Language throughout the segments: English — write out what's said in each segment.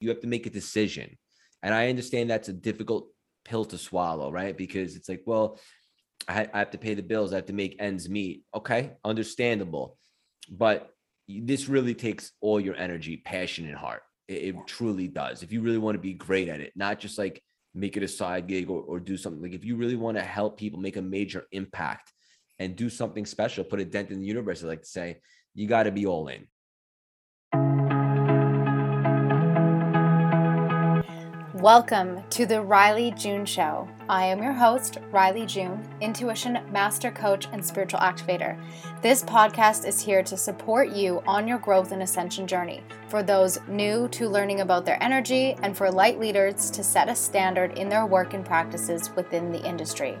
you have to make a decision. And I understand that's a difficult pill to swallow, right? Because it's like, well, I, I have to pay the bills, I have to make ends meet. Okay, understandable. But this really takes all your energy, passion, and heart. It, it truly does. If you really want to be great at it, not just like make it a side gig or, or do something like if you really want to help people make a major impact and do something special, put a dent in the universe, I like to say, you got to be all in. Welcome to the Rylee June Show. I am your host, Rylee June, intuition master coach and spiritual activator. This podcast is here to support you on your growth and ascension journey for those new to learning about their energy and for light leaders to set a standard in their work and practices within the industry.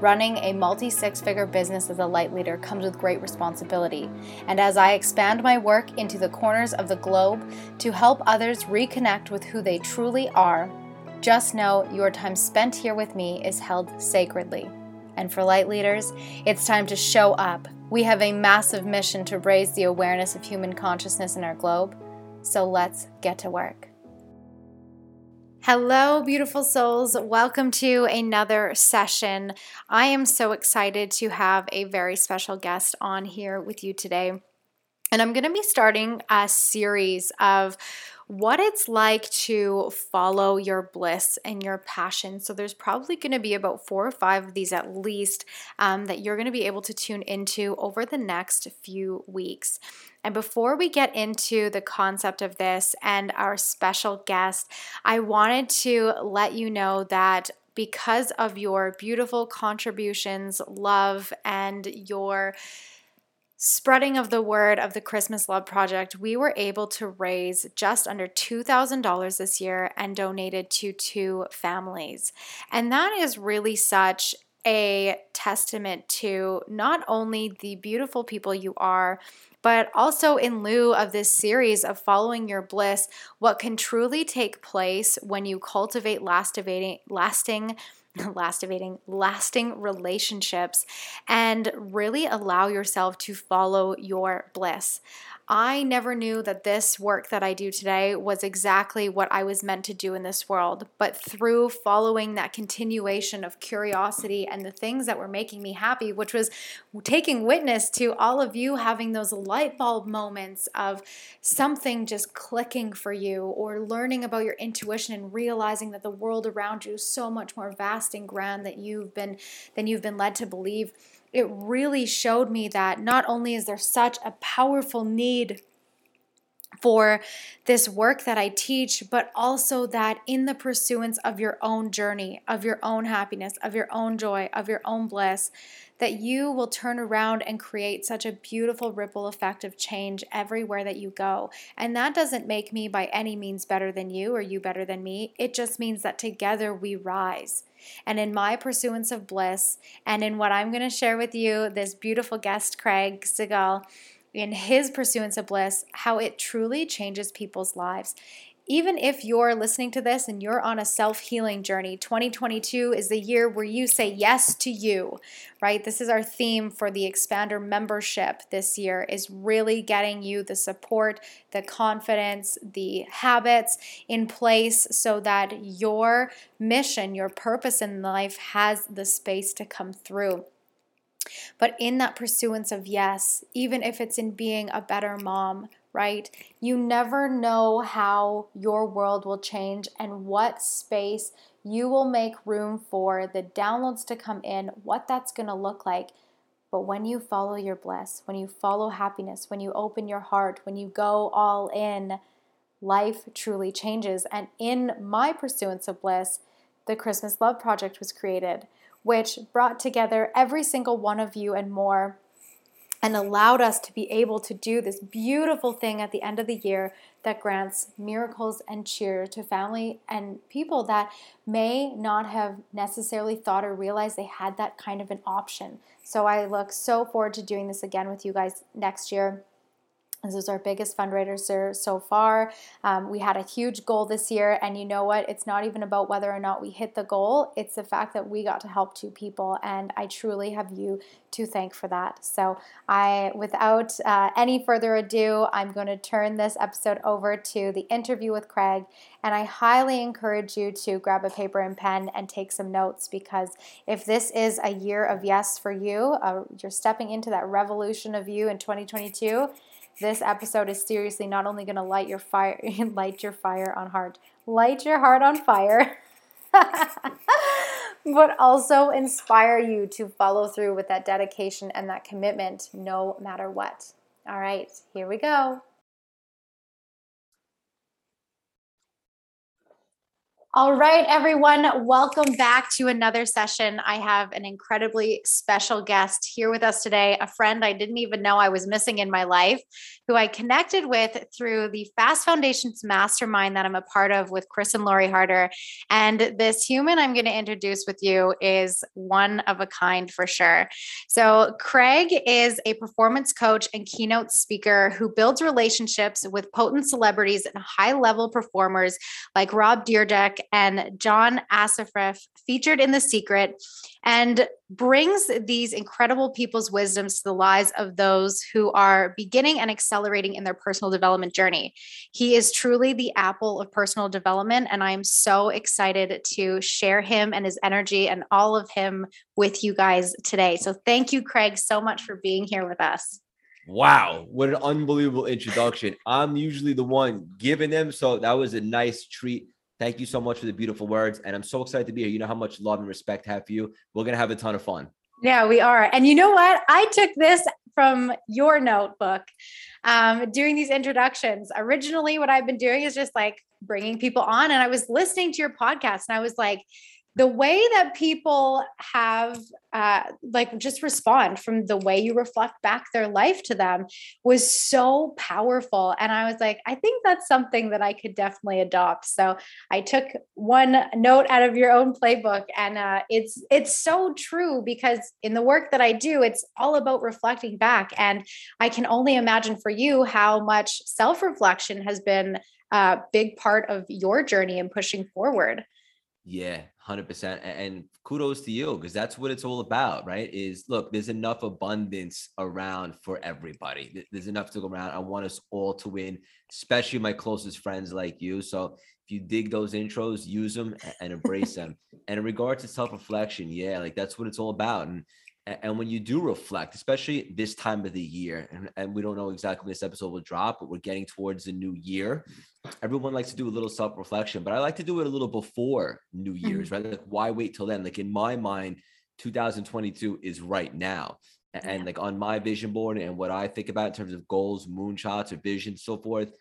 Running a multi six figure business as a light leader comes with great responsibility. And as I expand my work into the corners of the globe to help others reconnect with who they truly are, just know your time spent here with me is held sacredly. And for light leaders, it's time to show up. We have a massive mission to raise the awareness of human consciousness in our globe. So let's get to work. Hello, beautiful souls. Welcome to another session. I am so excited to have a very special guest on here with you today. And I'm going to be starting a series of what it's like to follow your bliss and your passion. So, there's probably going to be about four or five of these at least um, that you're going to be able to tune into over the next few weeks. And before we get into the concept of this and our special guest, I wanted to let you know that because of your beautiful contributions, love, and your spreading of the word of the Christmas Love Project, we were able to raise just under $2,000 this year and donated to two families. And that is really such a testament to not only the beautiful people you are, but also in lieu of this series of following your bliss, what can truly take place when you cultivate lasting, lasting lasting lasting relationships and really allow yourself to follow your bliss. I never knew that this work that I do today was exactly what I was meant to do in this world. But through following that continuation of curiosity and the things that were making me happy, which was taking witness to all of you having those light bulb moments of something just clicking for you, or learning about your intuition and realizing that the world around you is so much more vast and grand that you've been than you've been led to believe it really showed me that not only is there such a powerful need for this work that I teach, but also that in the pursuance of your own journey, of your own happiness, of your own joy, of your own bliss, that you will turn around and create such a beautiful ripple effect of change everywhere that you go. And that doesn't make me by any means better than you or you better than me. It just means that together we rise. And in my pursuance of bliss, and in what I'm going to share with you, this beautiful guest, Craig Siegel, in his pursuance of bliss, how it truly changes people's lives even if you're listening to this and you're on a self healing journey, 2022 is the year where you say yes to you, right? This is our theme for the Expander membership this year is really getting you the support, the confidence, the habits in place so that your mission, your purpose in life has the space to come through. But in that pursuance of yes, even if it's in being a better mom, right? You never know how your world will change and what space you will make room for the downloads to come in, what that's going to look like. But when you follow your bliss, when you follow happiness, when you open your heart, when you go all in, life truly changes. And in my pursuance of bliss, the Christmas Love Project was created, which brought together every single one of you and more and allowed us to be able to do this beautiful thing at the end of the year that grants miracles and cheer to family and people that may not have necessarily thought or realized they had that kind of an option. So I look so forward to doing this again with you guys next year. This is our biggest fundraiser so far. Um, we had a huge goal this year, and you know what? It's not even about whether or not we hit the goal, it's the fact that we got to help two people, and I truly have you to thank for that. So, I, without uh, any further ado, I'm going to turn this episode over to the interview with Craig, and I highly encourage you to grab a paper and pen and take some notes because if this is a year of yes for you, uh, you're stepping into that revolution of you in 2022 this episode is seriously not only going to light your fire light your fire on heart light your heart on fire but also inspire you to follow through with that dedication and that commitment no matter what. All right here we go All right, everyone, welcome back to another session. I have an incredibly special guest here with us today, a friend I didn't even know I was missing in my life, who I connected with through the Fast Foundations Mastermind that I'm a part of with Chris and Lori Harder. And this human I'm going to introduce with you is one of a kind for sure. So, Craig is a performance coach and keynote speaker who builds relationships with potent celebrities and high level performers like Rob Dyrdek and John Assaraf featured in The Secret and brings these incredible people's wisdoms to the lives of those who are beginning and accelerating in their personal development journey. He is truly the apple of personal development, and I am so excited to share him and his energy and all of him with you guys today. So, thank you, Craig, so much for being here with us. Wow, what an unbelievable introduction. I'm usually the one giving them, so that was a nice treat Thank you so much for the beautiful words. And I'm so excited to be here. You know how much love and respect I have for you. We're going to have a ton of fun. Yeah, we are. And you know what? I took this from your notebook um, doing these introductions. Originally, what I've been doing is just like bringing people on. And I was listening to your podcast and I was like, the way that people have uh, like just respond from the way you reflect back their life to them was so powerful. And i was like i think that's something that i could definitely adopt. So i took one note out of your own playbook and uh, it's it's so true because in the work that i do it's all about reflecting back. And i can only imagine for you how much self-reflection has been a big part of your journey in pushing forward yeah, 100%. And kudos to you because that's what it's all about, right? Is look, there's enough abundance around for everybody. There's enough to go around. I want us all to win, especially my closest friends like you. So if you dig those intros, use them and embrace them. And in regards to self reflection, yeah, like that's what it's all about. And and when you do reflect, especially this time of the year, and, and we don't know exactly when this episode will drop, but we're getting towards the new year. Everyone likes to do a little self reflection, but I like to do it a little before New Year's, mm-hmm. right? Like, why wait till then? Like, in my mind, 2022 is right now. And, yeah. like on my vision board and what I think about in terms of goals, moonshots, or vision, so forth,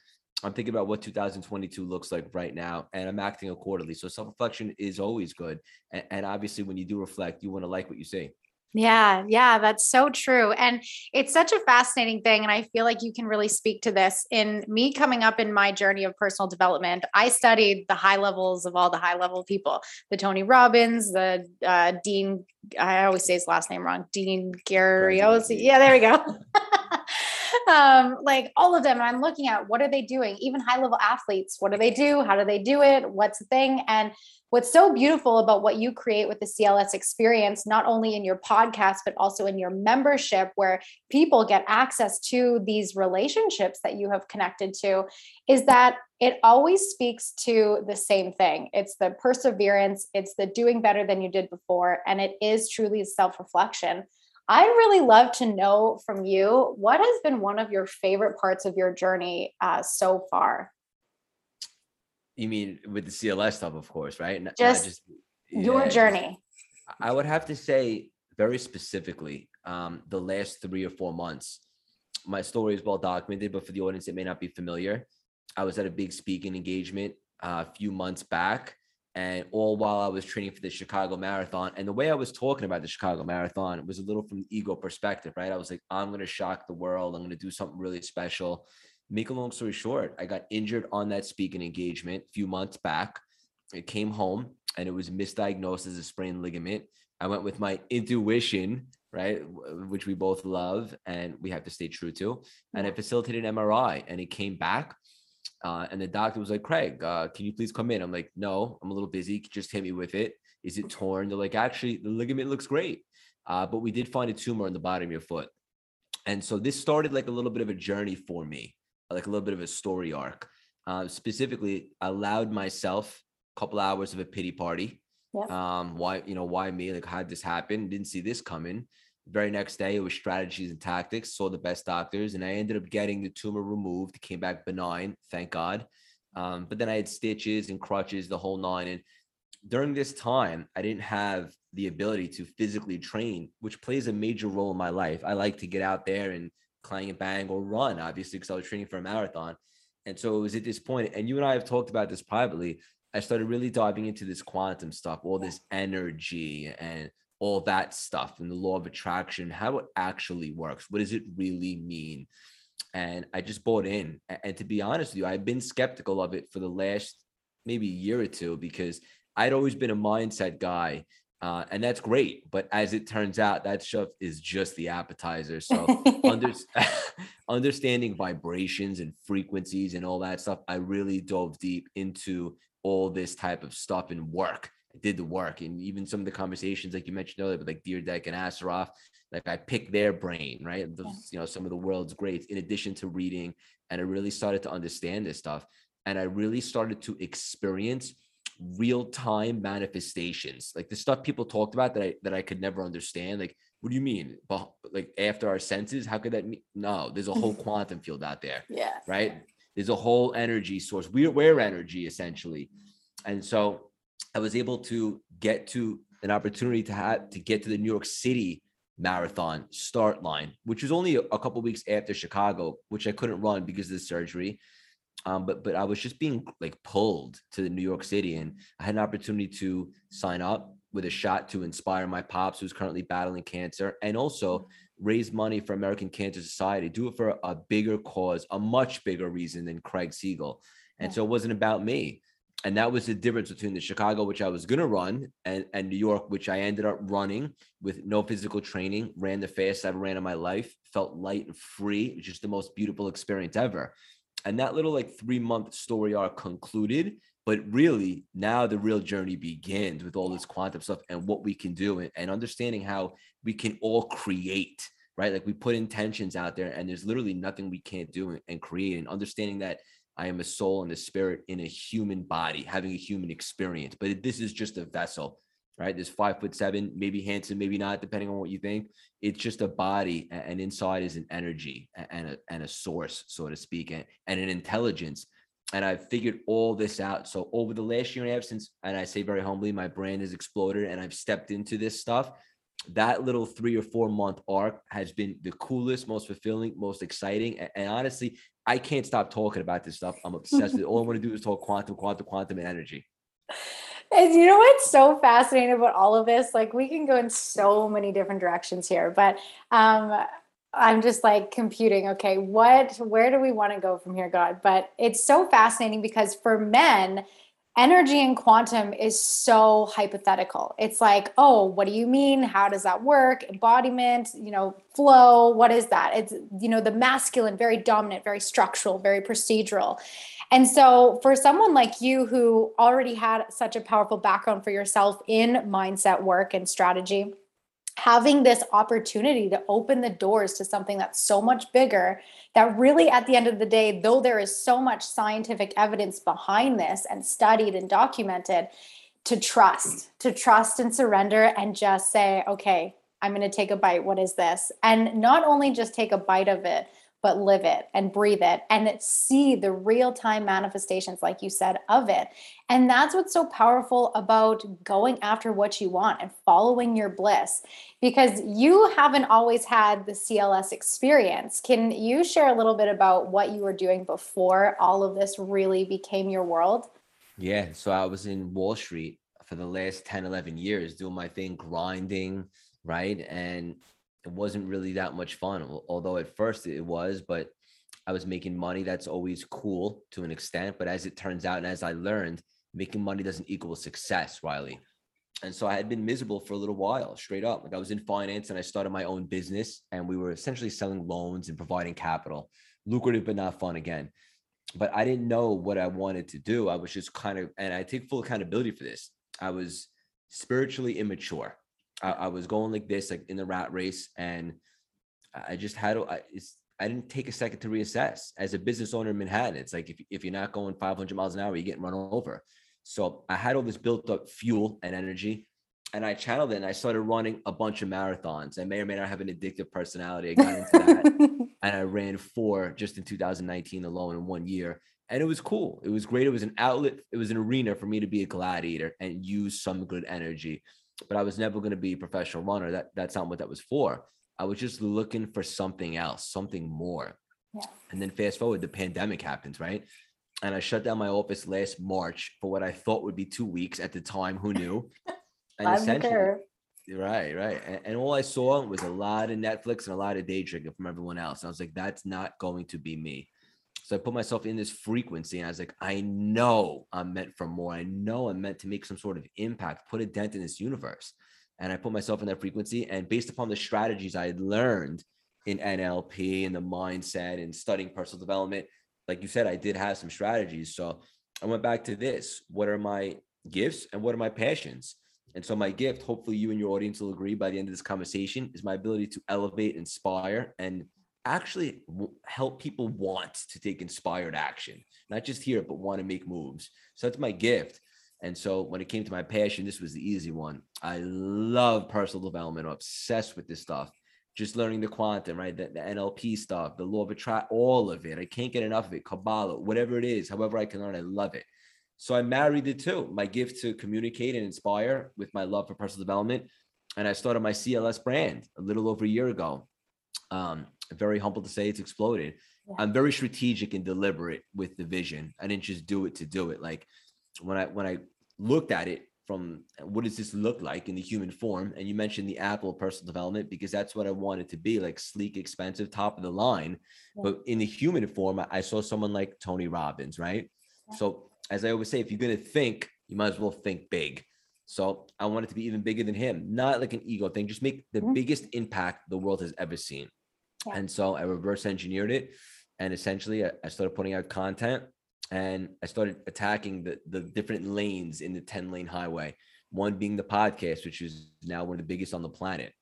I'm thinking about what 2022 looks like right now, and I'm acting accordingly. So self reflection is always good, and, and obviously, when you do reflect, you want to like what you see. Yeah, yeah, that's so true. And it's such a fascinating thing. And I feel like you can really speak to this in me coming up in my journey of personal development. I studied the high levels of all the high level people the Tony Robbins, the uh, Dean, I always say his last name wrong, Dean Graziosi. Yeah, there we go. um, like all of them. I'm looking at what are they doing? Even high level athletes, what do they do? How do they do it? What's the thing? And what's so beautiful about what you create with the CLS experience, not only in your podcast, but also in your membership, where people get access to these relationships that you have connected to, is that it always speaks to the same thing. It's the perseverance, it's the doing better than you did before, and it is truly self reflection. I'd really love to know from you what has been one of your favorite parts of your journey uh, so far. You mean with the CLS stuff, of course, right? Not, just, not just your yeah, journey. I would have to say very specifically, um, the last three or four months. My story is well documented, but for the audience it may not be familiar, I was at a big speaking engagement uh, a few months back, and all while I was training for the Chicago Marathon. And the way I was talking about the Chicago Marathon was a little from the ego perspective, right? I was like, I'm going to shock the world. I'm going to do something really special make a long story short, I got injured on that speaking engagement a few months back. I came home and it was misdiagnosed as a sprained ligament. I went with my intuition right? Which we both love and we have to stay true to. And I facilitated an MRI and it came back. Uh, and the doctor was like, Craig, uh, can you please come in? I'm like, no, I'm a little busy. Just hit me with it. Is it torn? They're like, actually, the ligament looks great. Uh, but we did find a tumor on the bottom of your foot. And so this started like a little bit of a journey for me, like a little bit of a story arc. Uh, specifically, I allowed myself a couple hours of a pity party. Yep. Um, why, you know, why me? Like, how did this happen? Didn't see this coming. Very next day, it was strategies and tactics. Saw the best doctors, and I ended up getting the tumor removed. Came back benign, thank God. Um, but then I had stitches and crutches, the whole nine. And during this time, I didn't have the ability to physically train, which plays a major role in my life. I like to get out there and clang and bang or run, obviously, because I was training for a marathon. And so it was at this point, and you and I have talked about this privately. I started really diving into this quantum stuff, all this energy and all that stuff, and the law of attraction, how it actually works. What does it really mean? And I just bought in. And to be honest with you, I've been skeptical of it for the last maybe a year or two because I'd always been a mindset guy. Uh, and that's great. But as it turns out, that stuff is just the appetizer. So under, understanding vibrations and frequencies and all that stuff, I really dove deep into all this type of stuff and work. I did the work. And even some of the conversations, like you mentioned earlier, with like Dyrdek and Assaraf, like I picked their brain, right? Those, yeah. You know, some of the world's greats, in addition to reading. And I really started to understand this stuff. And I really started to experience real time manifestations, like the stuff people talked about that I that I could never understand. Like, what do you mean? But like after our senses, how could that mean? No, there's a whole quantum field out there. Yeah. Right. There's a whole energy source. We're we're energy essentially, and so I was able to get to an opportunity to have to get to the New York City marathon start line, which was only a, a couple weeks after Chicago, which I couldn't run because of the surgery. Um, but but I was just being like pulled to the New York City, and I had an opportunity to sign up with a shot to inspire my pops, who's currently battling cancer, and also raise money for American Cancer Society. Do it for a bigger cause, a much bigger reason than Craig Siegel. And so it wasn't about me. And that was the difference between the Chicago, which I was going to run, and, and New York, which I ended up running with no physical training, ran the fastest I've ran in my life, felt light and free, just the most beautiful experience ever. And that little like three month story arc concluded but really now the real journey begins with all this quantum stuff and what we can do and, and understanding how we can all create right? Like we put intentions out there and there's literally nothing we can't do and create. And understanding that i am a soul and a spirit in a human body having a human experience but this is just a vessel right? This five foot seven, maybe handsome, maybe not, depending on what you think. It's just a body, and inside is an energy and a, and a source, so to speak, and, and an intelligence. And I've figured all this out. So over the last year and a half, since, and I say very humbly, my brand has exploded and I've stepped into this stuff. That little three or four month arc has been the coolest, most fulfilling, most exciting. And, and honestly, I can't stop talking about this stuff. I'm obsessed with it. All I want to do is talk quantum, quantum, quantum, energy. And you know what's so fascinating about all of this? Like we can go in so many different directions here, but um I'm just like computing, okay, what where do we want to go from here, God? But it's so fascinating because for men, energy and quantum is so hypothetical. It's like, oh, what do you mean? How does that work? Embodiment, you know, flow, what is that? It's, you know, the masculine, very dominant, very structural, very procedural. And so, for someone like you who already had such a powerful background for yourself in mindset work and strategy, having this opportunity to open the doors to something that's so much bigger that really at the end of the day though there is so much scientific evidence behind this and studied and documented to trust to trust and surrender and just say okay i'm going to take a bite. What is this? And not only just take a bite of it but live it and breathe it and see the real time manifestations, like you said, of it. And that's what's so powerful about going after what you want and following your bliss because you haven't always had the CLS experience. Can you share a little bit about what you were doing before all of this really became your world? Yeah. So I was in Wall Street for the last 10, 11 years doing my thing, grinding, right? And it wasn't really that much fun. Although at first it was, but I was making money. That's always cool to an extent. But as it turns out, and as I learned, making money doesn't equal success, Rylee. and so I had been miserable for a little while, straight up. Like I was in finance and I started my own business, and we were essentially selling loans and providing capital, lucrative but not fun again. But I didn't know what I wanted to do. I was just kind of, and I take full accountability for this. I was spiritually immature. I, I was going like this, like in the rat race, and I just had to. I, I didn't take a second to reassess. As a business owner in Manhattan, it's like if, if you're not going 500 miles an hour, you're getting run over. So I had all this built up fuel and energy, and I channeled it and I started running a bunch of marathons. I may or may not have an addictive personality. I got into that and I ran four just in 2019 alone in one year. And it was cool. It was great. It was an outlet, it was an arena for me to be a gladiator and use some good energy. But I was never going to be a professional runner. That that's not what that was for. I was just looking for something else, something more. Yeah. And then fast forward, the pandemic happens, right? and I shut down my office last March for what I thought would be two weeks at the time. Who knew? And essentially, right, right. And, and, all I saw was a lot of Netflix and a lot of day drinking from everyone else. And I was like, that's not going to be me. So I put myself in this frequency and I was like, I know I'm meant for more. I know I'm meant to make some sort of impact, put a dent in this universe. And I put myself in that frequency. And based upon the strategies I had learned in NLP and the mindset and studying personal development, like you said, I did have some strategies. So I went back to this. What are my gifts and what are my passions? And so my gift, hopefully you and your audience will agree by the end of this conversation, is my ability to elevate, inspire, and actually help people want to take inspired action, not just hear it, but want to make moves. So that's my gift. And so when it came to my passion, this was the easy one. I love personal development. I'm obsessed with this stuff just learning the quantum, right? The, the NLP stuff, the law of attraction, all of it. I can't get enough of it. Kabbalah, whatever it is, however I can learn, I love it. So I married the two, my gift to communicate and inspire with my love for personal development. And I started my CLS brand a little over a year ago. Um, very humble to say it's exploded. Yeah. I'm very strategic and deliberate with the vision. I didn't just do it to do it. Like when I when I looked at it from what does this look like in the human form and you mentioned the apple personal development because that's what i wanted to be like sleek expensive top of the line yeah. but in the human form i saw someone like tony robbins right yeah. so as i always say if you're going to think you might as well think big so i wanted to be even bigger than him not like an ego thing just make the mm-hmm. biggest impact the world has ever seen yeah. and so i reverse engineered it and essentially I started putting out content and I started attacking the the different lanes in the 10 lane highway. One being the podcast, which is now one of the biggest on the planet.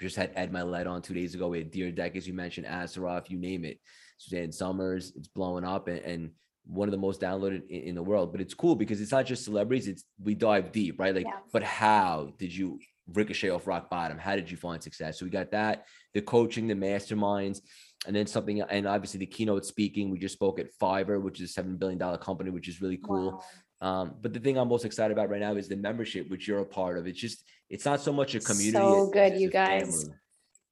Just had Ed Mylett on two days ago. We had Dyrdek, as you mentioned, Assaraf, you name it. Suzanne Somers, it's blowing up and, and one of the most downloaded in, in, the world. But it's cool because it's not just celebrities, it's we dive deep, right? Like, yeah. but how did you ricochet off rock bottom? How did you find success? So we got that, the coaching, the masterminds and then something and obviously the keynote speaking. We just spoke at fiverr which is a seven billion dollar company which is really cool. Wow. um, but the thing i'm most excited about right now is the membership which you're a part of. It's just it's not so much a community so good you guys family.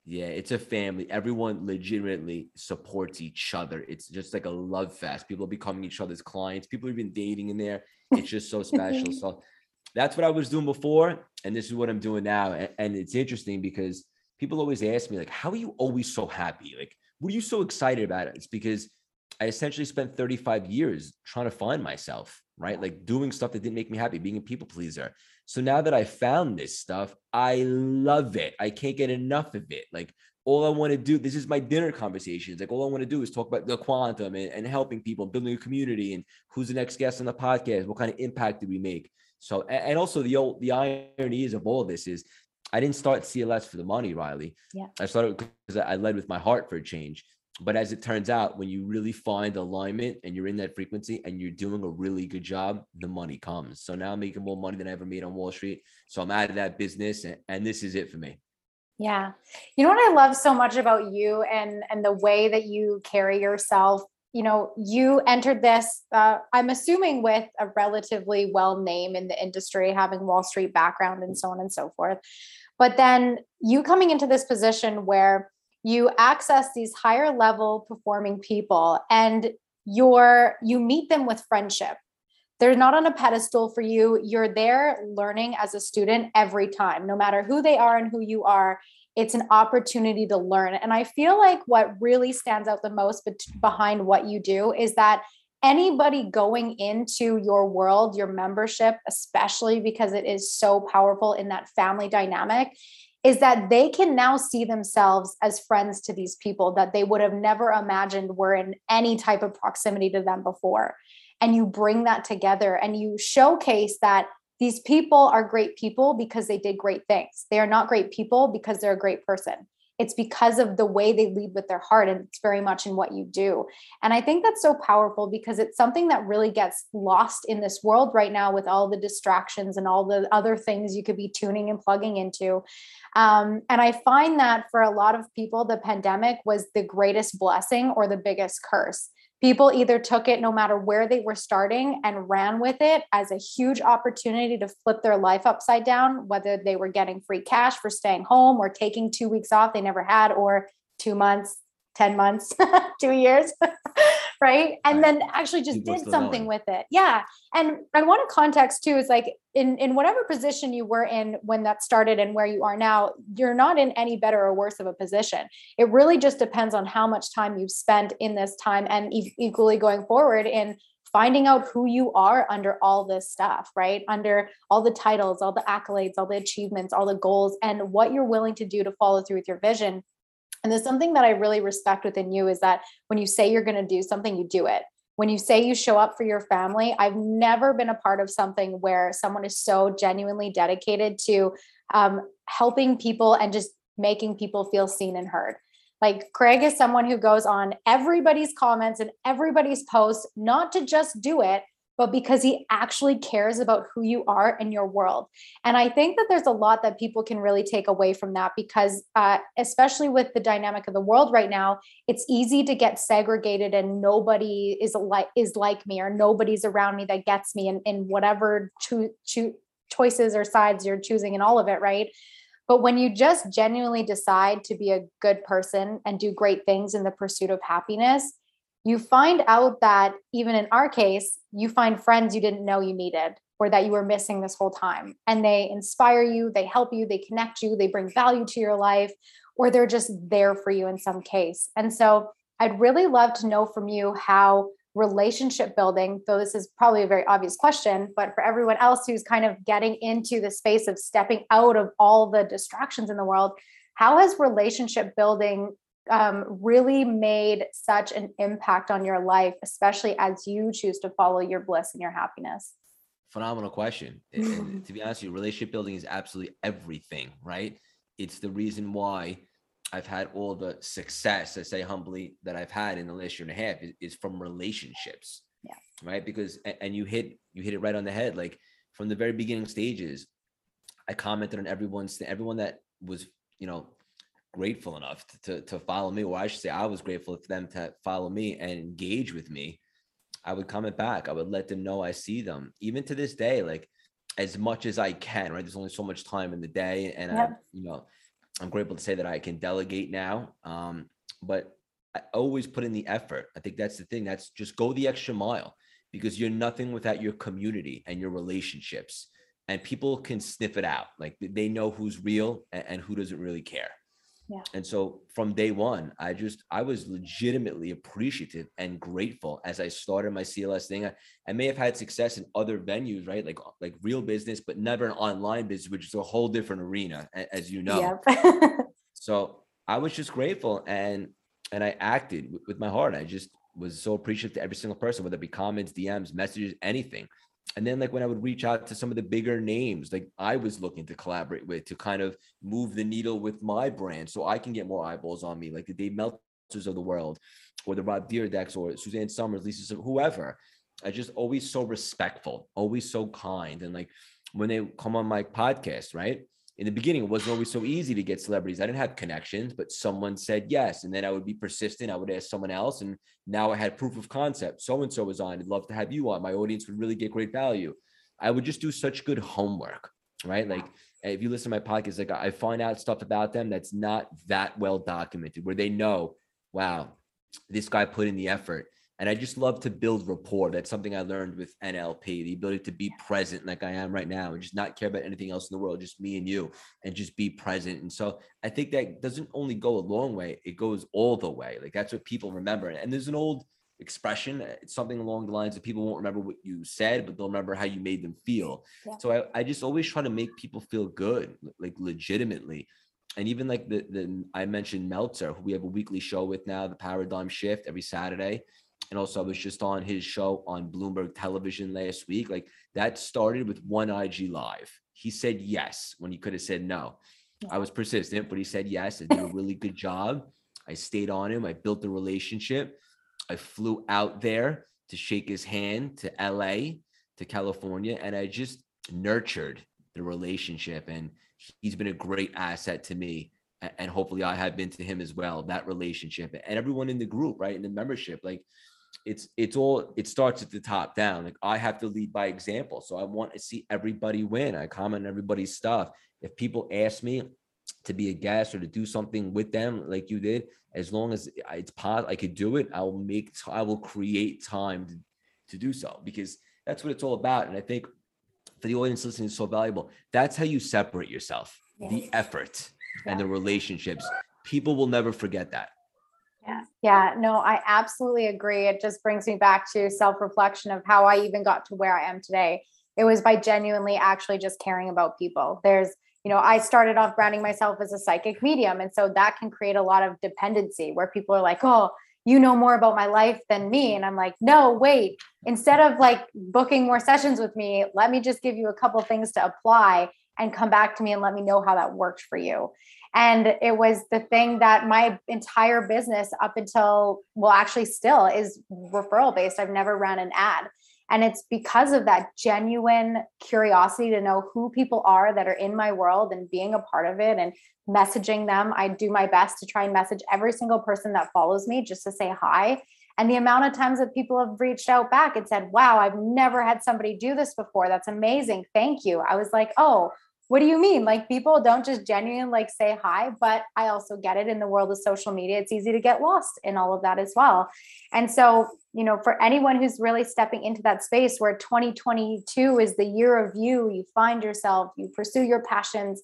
yeah it's a family. Everyone legitimately supports each other. It's just like a love fest. People are becoming each other's clients. People have been dating in there. It's just so special. So that's what i was doing before and this is what i'm doing now and, and it's interesting because people always ask me like how are you always so happy like what are you so excited about it? It's because I essentially spent 35 years trying to find myself, right? Like doing stuff that didn't make me happy, being a people pleaser. So now that I found this stuff, I love it. I can't get enough of it. Like all I want to do, this is my dinner conversations. Like all I want to do is talk about the quantum and, and helping people, building a community, and who's the next guest on the podcast. What kind of impact do we make? So, and also the old the irony is of all this is I didn't start CLS for the money, Rylee. Yeah. I started because I led with my heart for a change. But as it turns out, when you really find alignment and you're in that frequency and you're doing a really good job, the money comes. So now I'm making more money than I ever made on Wall Street. So I'm out of that business and, and this is it for me. Yeah. You know what I love so much about you and and the way that you carry yourself you know you entered this uh, i'm assuming with a relatively well name in the industry having wall street background and so on and so forth. But then you coming into this position where you access these higher level performing people and you're you meet them with friendship. They're not on a pedestal for you. You're there learning as a student every time no matter who they are and who you are it's an opportunity to learn and i feel like what really stands out the most behind what you do is that anybody going into your world, your membership, especially because it is so powerful in that family dynamic, is that they can now see themselves as friends to these people that they would have never imagined were in any type of proximity to them before. And you bring that together and you showcase that these people are great people because they did great things. They are not great people because they're a great person. It's because of the way they lead with their heart and it's very much in what you do. And i think that's so powerful because it's something that really gets lost in this world right now with all the distractions and all the other things you could be tuning and plugging into. Um, and i find that for a lot of people the pandemic was the greatest blessing or the biggest curse people either took it no matter where they were starting and ran with it as a huge opportunity to flip their life upside down, whether they were getting free cash for staying home or taking two weeks off they never had, or two months, 10 months, two years. right and right. then actually just did something with it yeah and i want to context too is like in in whatever position you were in when that started and where you are now you're not in any better or worse of a position it really just depends on how much time you've spent in this time and e- equally going forward in finding out who you are under all this stuff, right? Under all the titles, all the accolades, all the achievements, all the goals, and what you're willing to do to follow through with your vision. And there's something that I really respect within you is that when you say you're going to do something, you do it. When you say you show up for your family, I've never been a part of something where someone is so genuinely dedicated to um, helping people and just making people feel seen and heard. Like Craig is someone who goes on everybody's comments and everybody's posts, not to just do it, but because he actually cares about who you are in your world. And I think that there's a lot that people can really take away from that because, uh, especially with the dynamic of the world right now, it's easy to get segregated and nobody is like is like me or nobody's around me that gets me in, in whatever cho- cho- choices or sides you're choosing in all of it, right? But when you just genuinely decide to be a good person and do great things in the pursuit of happiness, you find out that even in our case, you find friends you didn't know you needed or that you were missing this whole time. And they inspire you, they help you, they connect you, they bring value to your life, or they're just there for you in some case. And so I'd really love to know from you how relationship building, though this is probably a very obvious question, but for everyone else who's kind of getting into the space of stepping out of all the distractions in the world, how has relationship building um, really made such an impact on your life, especially as you choose to follow your bliss and your happiness? Phenomenal question. And to be honest with you, relationship building is absolutely everything, right? It's the reason why I've had all the success, I say humbly, that I've had in the last year and a half is, is from relationships. Yeah. Right. Because and you hit you hit it right on the head. Like from the very beginning stages, I commented on everyone's everyone that was, you know, grateful enough to, to, to follow me, or I should say, I was grateful for them to follow me and engage with me. I would comment back. I would let them know I see them. Even to this day, like as much as I can, right? There's only so much time in the day. And yep. I, you know, I'm grateful to say that I can delegate now. Um, but I always put in the effort. I think that's the thing. That's just go the extra mile because you're nothing without your community and your relationships. And people can sniff it out. Like they know who's real and, and who doesn't really care. Yeah. And so from day one, I just I was legitimately appreciative and grateful as I started my CLS thing. I, I may have had success in other venues, right? Like like real business, but never an online business, which is a whole different arena, as you know. Yep. so I was just grateful and and I acted with, with my heart. I just was so appreciative to every single person, whether it be comments, DMs, messages, anything and then like when I would reach out to some of the bigger names, like I was looking to collaborate with to kind of move the needle with my brand so I can get more eyeballs on me, like the Dave Meltzers of the world, or the Rob Dyrdeks, or Suzanne Somers Lisa, whoever. I just always so respectful, always so kind. And like when they come on my podcast, right? In the beginning, it wasn't always so easy to get celebrities. I didn't have connections, but someone said yes. And then I would be persistent. I would ask someone else. And now I had proof of concept. So and so was on. I'd love to have you on. My audience would really get great value. I would just do such good homework, right? Like if you listen to my podcast, like I find out stuff about them that's not that well documented, where they know, wow, this guy put in the effort. And I just love to build rapport. That's something I learned with NLP, the ability to be present like I am right now and just not care about anything else in the world, just me and you, and just be present. And so I think that doesn't only go a long way, it goes all the way. Like that's what people remember. And there's an old, expression. uh, It's something along the lines of people won't remember what you said, but they'll remember how you made them feel. Yeah. So I, I just always try to make people feel good, like legitimately. And even like the, the I mentioned Meltzer, who we have a weekly show with now, the Paradigm Shift every Saturday. And also I was just on his show on Bloomberg television last week. Like that started with one IG live. He said yes when he could have said no. I was persistent, but he said yes. and did a really good job. I stayed on him. I built the relationship. I flew out there to shake his hand to LA, to California, and I just nurtured the relationship. And he's been a great asset to me. And hopefully I have been to him as well, that relationship and everyone in the group, right? In the membership. Like it's it's all it starts at the top down. Like I have to lead by example. So I want to see everybody win. I comment everybody's stuff. If people ask me to be a guest or to do something with them like you did, as long as it's possible, I could do it. I will make, t- I will create time to, to do so because that's what it's all about. And I think for the audience listening, is so valuable. That's how you separate yourself, the Yes. effort and the relationships. People will never forget that. Yeah. Yeah. No, I absolutely agree. It just brings me back to self reflection of how I even got to where I am today. It was by genuinely actually just caring about people. There's, you know, I started off branding myself as a psychic medium. And so that can create a lot of dependency where people are like, oh, you know more about my life than me. And I'm like, no, wait, instead of like booking more sessions with me, let me just give you a couple things to apply and come back to me and let me know how that worked for you. And it was the thing that my entire business up until, well, actually still is referral based. I've never ran an ad. And it's because of that genuine curiosity to know who people are that are in my world and being a part of it and messaging them. I do my best to try and message every single person that follows me just to say hi. And the amount of times that people have reached out back and said, Wow, I've never had somebody do this before. That's amazing. Thank you. I was like, Oh, what do you mean? Like people don't just genuinely like say hi, but I also get it in the world of social media. It's easy to get lost in all of that as well. And so, you know, for anyone who's really stepping into that space where 2022 is the year of you, you find yourself, you pursue your passions.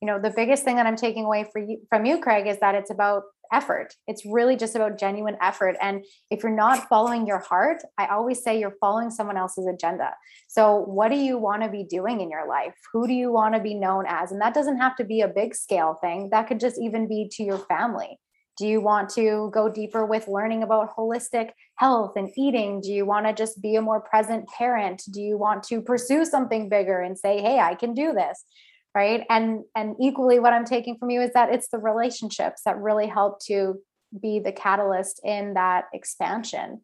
You know, the biggest thing that I'm taking away for you from you, Craig, is that it's about effort. It's really just about genuine effort. And if you're not following your heart, I always say you're following someone else's agenda. So, what do you want to be doing in your life? Who do you want to be known as? And that doesn't have to be a big scale thing, that could just even be to your family. Do you want to go deeper with learning about holistic health and eating? Do you want to just be a more present parent? Do you want to pursue something bigger and say, hey, I can do this? Right. And and equally what I'm taking from you is that it's the relationships that really help to be the catalyst in that expansion.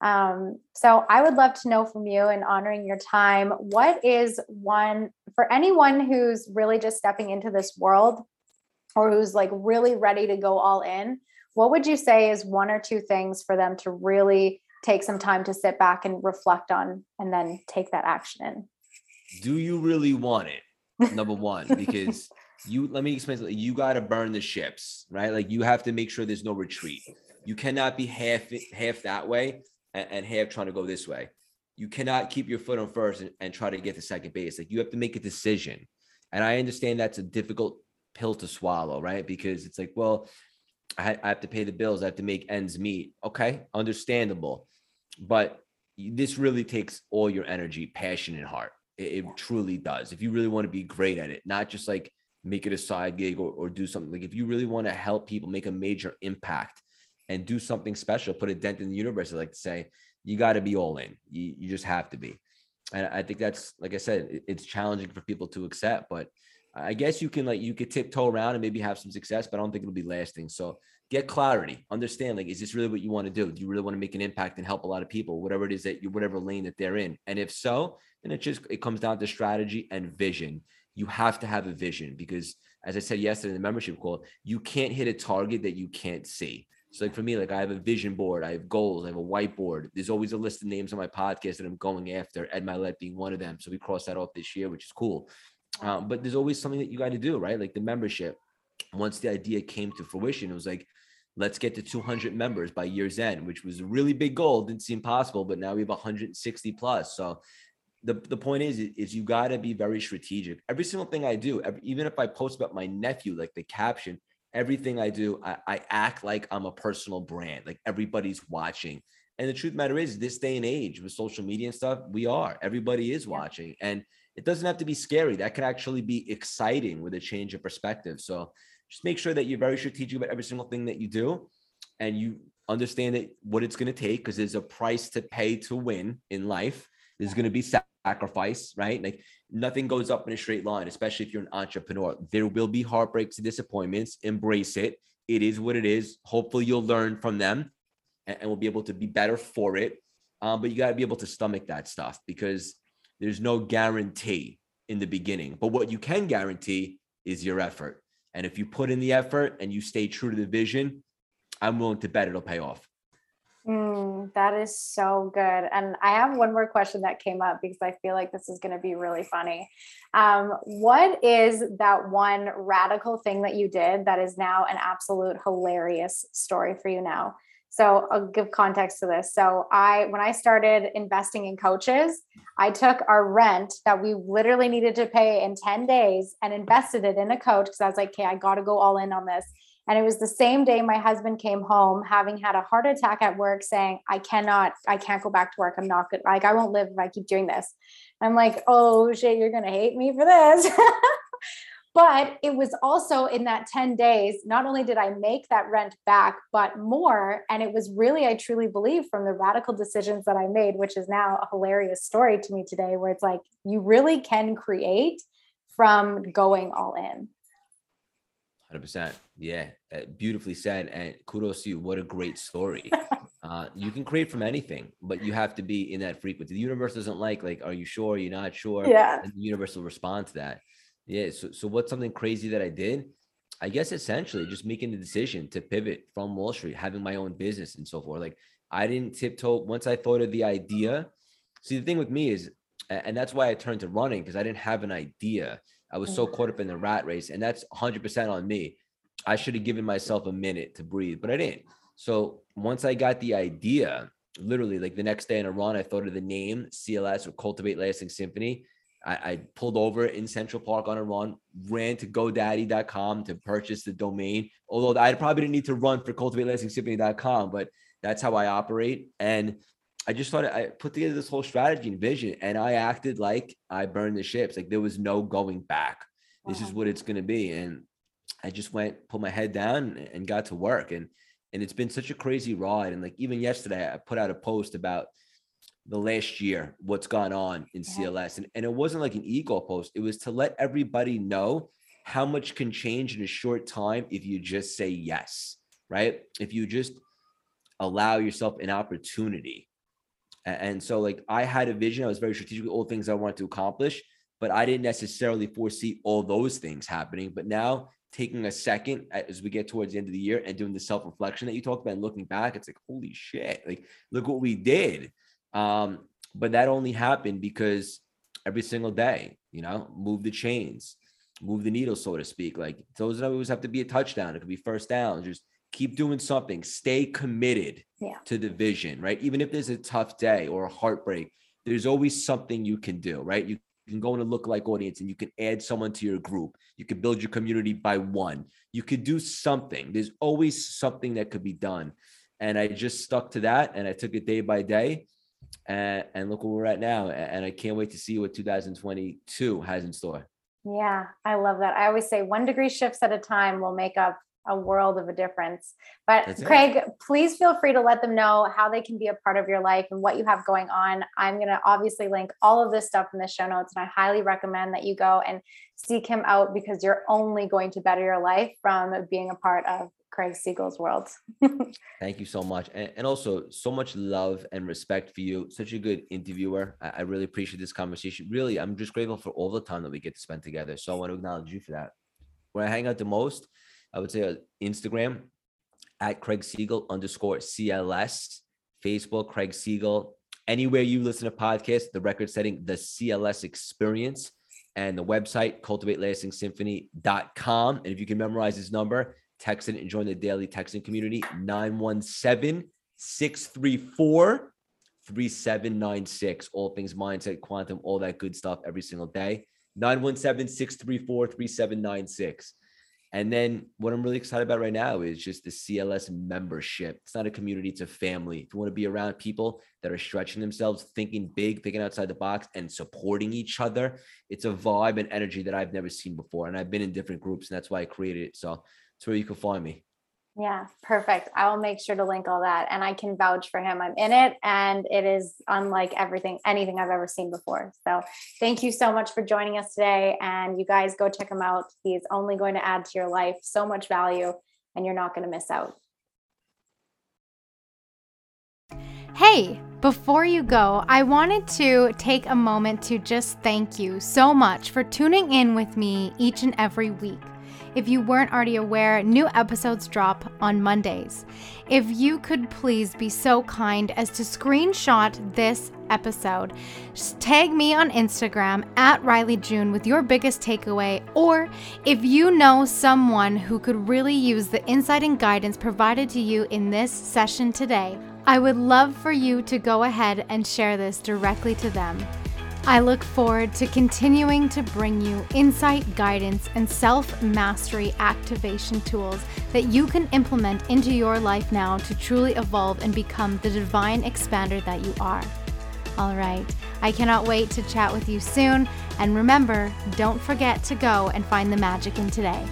Um, so I would love to know from you and honoring your time, what is one for anyone who's really just stepping into this world or who's like really ready to go all in, what would you say is one or two things for them to really take some time to sit back and reflect on and then take that action in? Do you really want it? Number one, because you let me explain something. You got to burn the ships, right? Like you have to make sure there's no retreat. You cannot be half half that way and, and half trying to go this way. You cannot keep your foot on first and, and try to get to second base. Like you have to make a decision. And I understand that's a difficult pill to swallow, right? Because it's like, well, I, I have to pay the bills. I have to make ends meet. Okay, understandable. But this really takes all your energy, passion, and heart. It, it truly does. If you really want to be great at it, not just like make it a side gig or, or do something like if you really want to help people make a major impact and do something special, put a dent in the universe, I like to say, you got to be all in. You, you just have to be. And I think that's, like I said, it- it's challenging for people to accept, but I guess you can like, you could tiptoe around and maybe have some success, but I don't think it'll be lasting. So get clarity, understand, like, is this really what you want to do? Do you really want to make an impact and help a lot of people, whatever it is that you, whatever lane that they're in? And if so, then it just, it comes down to strategy and vision. You have to have a vision because as I said yesterday in the membership call, you can't hit a target that you can't see. So like for me, like I have a vision board, I have goals, I have a whiteboard. There's always a list of names on my podcast that I'm going after, Ed Mylett being one of them. So we crossed that off this year, which is cool. Um, but there's always something that you got to do, right? Like the membership. Once the idea came to fruition, it was like, let's get to 200 members by year's end, which was a really big goal. Didn't seem possible, but now we have 160 plus. So the, the point is, is you got to be very strategic. Every single thing I do, every, even if I post about my nephew, like the caption, everything I do, I, I act like I'm a personal brand, like everybody's watching. And the truth the matter is, this day and age with social media and stuff, we are. Everybody is watching. And it doesn't have to be scary. That can actually be exciting with a change of perspective. So just make sure that you're very strategic about every single thing that you do and you understand that what it's going to take because there's a price to pay to win in life. There's going to be sacrifice, right? Like nothing goes up in a straight line, especially if you're an entrepreneur. There will be heartbreaks and disappointments. Embrace it. It is what it is. Hopefully, you'll learn from them and, and we'll be able to be better for it. Um, but you got to be able to stomach that stuff because there's no guarantee in the beginning. But what you can guarantee is your effort. And if you put in the effort and you stay true to the vision, I'm willing to bet it'll pay off. Mm, that is so good. And I have one more question that came up because I feel like this is going to be really funny. Um, what is that one radical thing that you did that is now an absolute hilarious story for you now? So I'll give context to this. So I when I started investing in coaches, I took our rent that we literally needed to pay in 10 days and invested it in a coach because I was like, okay, I got to go all in on this. And it was the same day my husband came home having had a heart attack at work saying, I cannot, I can't go back to work. I'm not good. Like, I won't live if I keep doing this. I'm like, oh shit, you're going to hate me for this. but it was also in that 10 days, not only did I make that rent back, but more. And it was really, I truly believe from the radical decisions that I made, which is now a hilarious story to me today, where it's like, you really can create from going all in. Hundred percent. Yeah, uh, beautifully said. And kudos to you. What a great story. uh, you can create from anything, but you have to be in that frequency. The universe doesn't like like, are you sure? You're not sure. Yeah. And the universe will respond to that. Yeah. So, so what's something crazy that I did? I guess essentially just making the decision to pivot from Wall Street, having my own business and so forth. Like I didn't tiptoe once I thought of the idea. See, the thing with me is, and that's why I turned to running because I didn't have an idea. I was so mm-hmm. caught up in the rat race, and that's 100% on me. I should have given myself a minute to breathe, but I didn't. So once I got the idea, literally like the next day in a run, I thought of the name CLS or Cultivate Lasting Symphony. I, I pulled over in Central Park on a run, ran to GoDaddy.com to purchase the domain. Although I probably didn't need to run for CultivateLastingSymphony.com, but that's how I operate. And I just thought I put together this whole strategy and vision, and I acted like I burned the ships. Like there was no going back. This is what it's going to be. And I just went, put my head down and got to work. And and it's been such a crazy ride. And like even yesterday, I put out a post about the last year, what's gone on in. CLS. And, and it wasn't like an ego post, it was to let everybody know how much can change in a short time if you just say yes, right? If you just allow yourself an opportunity. And so, like, I had a vision, I was very strategic with all the things I wanted to accomplish, but I didn't necessarily foresee all those things happening. But now, taking a second as we get towards the end of the year and doing the self reflection that you talked about and looking back, it's like, holy shit, like, look what we did. Um, but that only happened because every single day, you know, move the chains, move the needle, so to speak. Like, those always have to be a touchdown, it could be first down, just keep doing something, stay committed Yeah. to the vision, right? Even if there's a tough day or a heartbreak, there's always something you can do, right? You can go in a look-alike audience and you can add someone to your group. You could build your community by one. You could do something. There's always something that could be done. And I just stuck to that and I took it day by day. And, and look where we're at now. And I can't wait to see what 2022 has in store. Yeah, I love that. I always say one degree shifts at a time will make up a world of a difference. But That's it. Craig, please feel free to let them know how they can be a part of your life and what you have going on. I'm going to obviously link all of this stuff in the show notes, and I highly recommend that you go and seek him out because you're only going to better your life from being a part of Craig Siegel's world. Thank you so much. And, and also so much love and respect for you. Such a good interviewer. I, I really appreciate this conversation. Really, I'm just grateful for all the time that we get to spend together. So I want to acknowledge you for that. Where I hang out the most, I would say uh, Instagram at Craig Siegel underscore CLS, Facebook, Craig Siegel. Anywhere you listen to podcasts, the record setting, the CLS experience, and the website, cultivatelastingsymphony.com. And if you can memorize this number, text it and join the daily texting community 917 634 3796. All things mindset, quantum, all that good stuff every single day. 917 634 3796. And then what I'm really excited about right now is just the CLS membership. It's not a community, it's a family. If you want to be around people that are stretching themselves, thinking big, thinking outside the box, and supporting each other, it's a vibe and energy that I've never seen before. And I've been in different groups, and that's why I created it. So it's where you can find me. Yeah, perfect. I will make sure to link all that and I can vouch for him. I'm in it and it is unlike everything, anything I've ever seen before. So thank you so much for joining us today. And you guys go check him out. He's only going to add to your life so much value and you're not going to miss out. Hey, before you go, I wanted to take a moment to just thank you so much for tuning in with me each and every week. If you weren't already aware, new episodes drop on Mondays. If you could please be so kind as to screenshot this episode, just tag me on Instagram at Rylee June with your biggest takeaway, or if you know someone who could really use the insight and guidance provided to you in this session today, I would love for you to go ahead and share this directly to them. I look forward to continuing to bring you insight, guidance, and self mastery activation tools that you can implement into your life now to truly evolve and become the divine expander that you are. All right, I cannot wait to chat with you soon. And remember, don't forget to go and find the magic in today.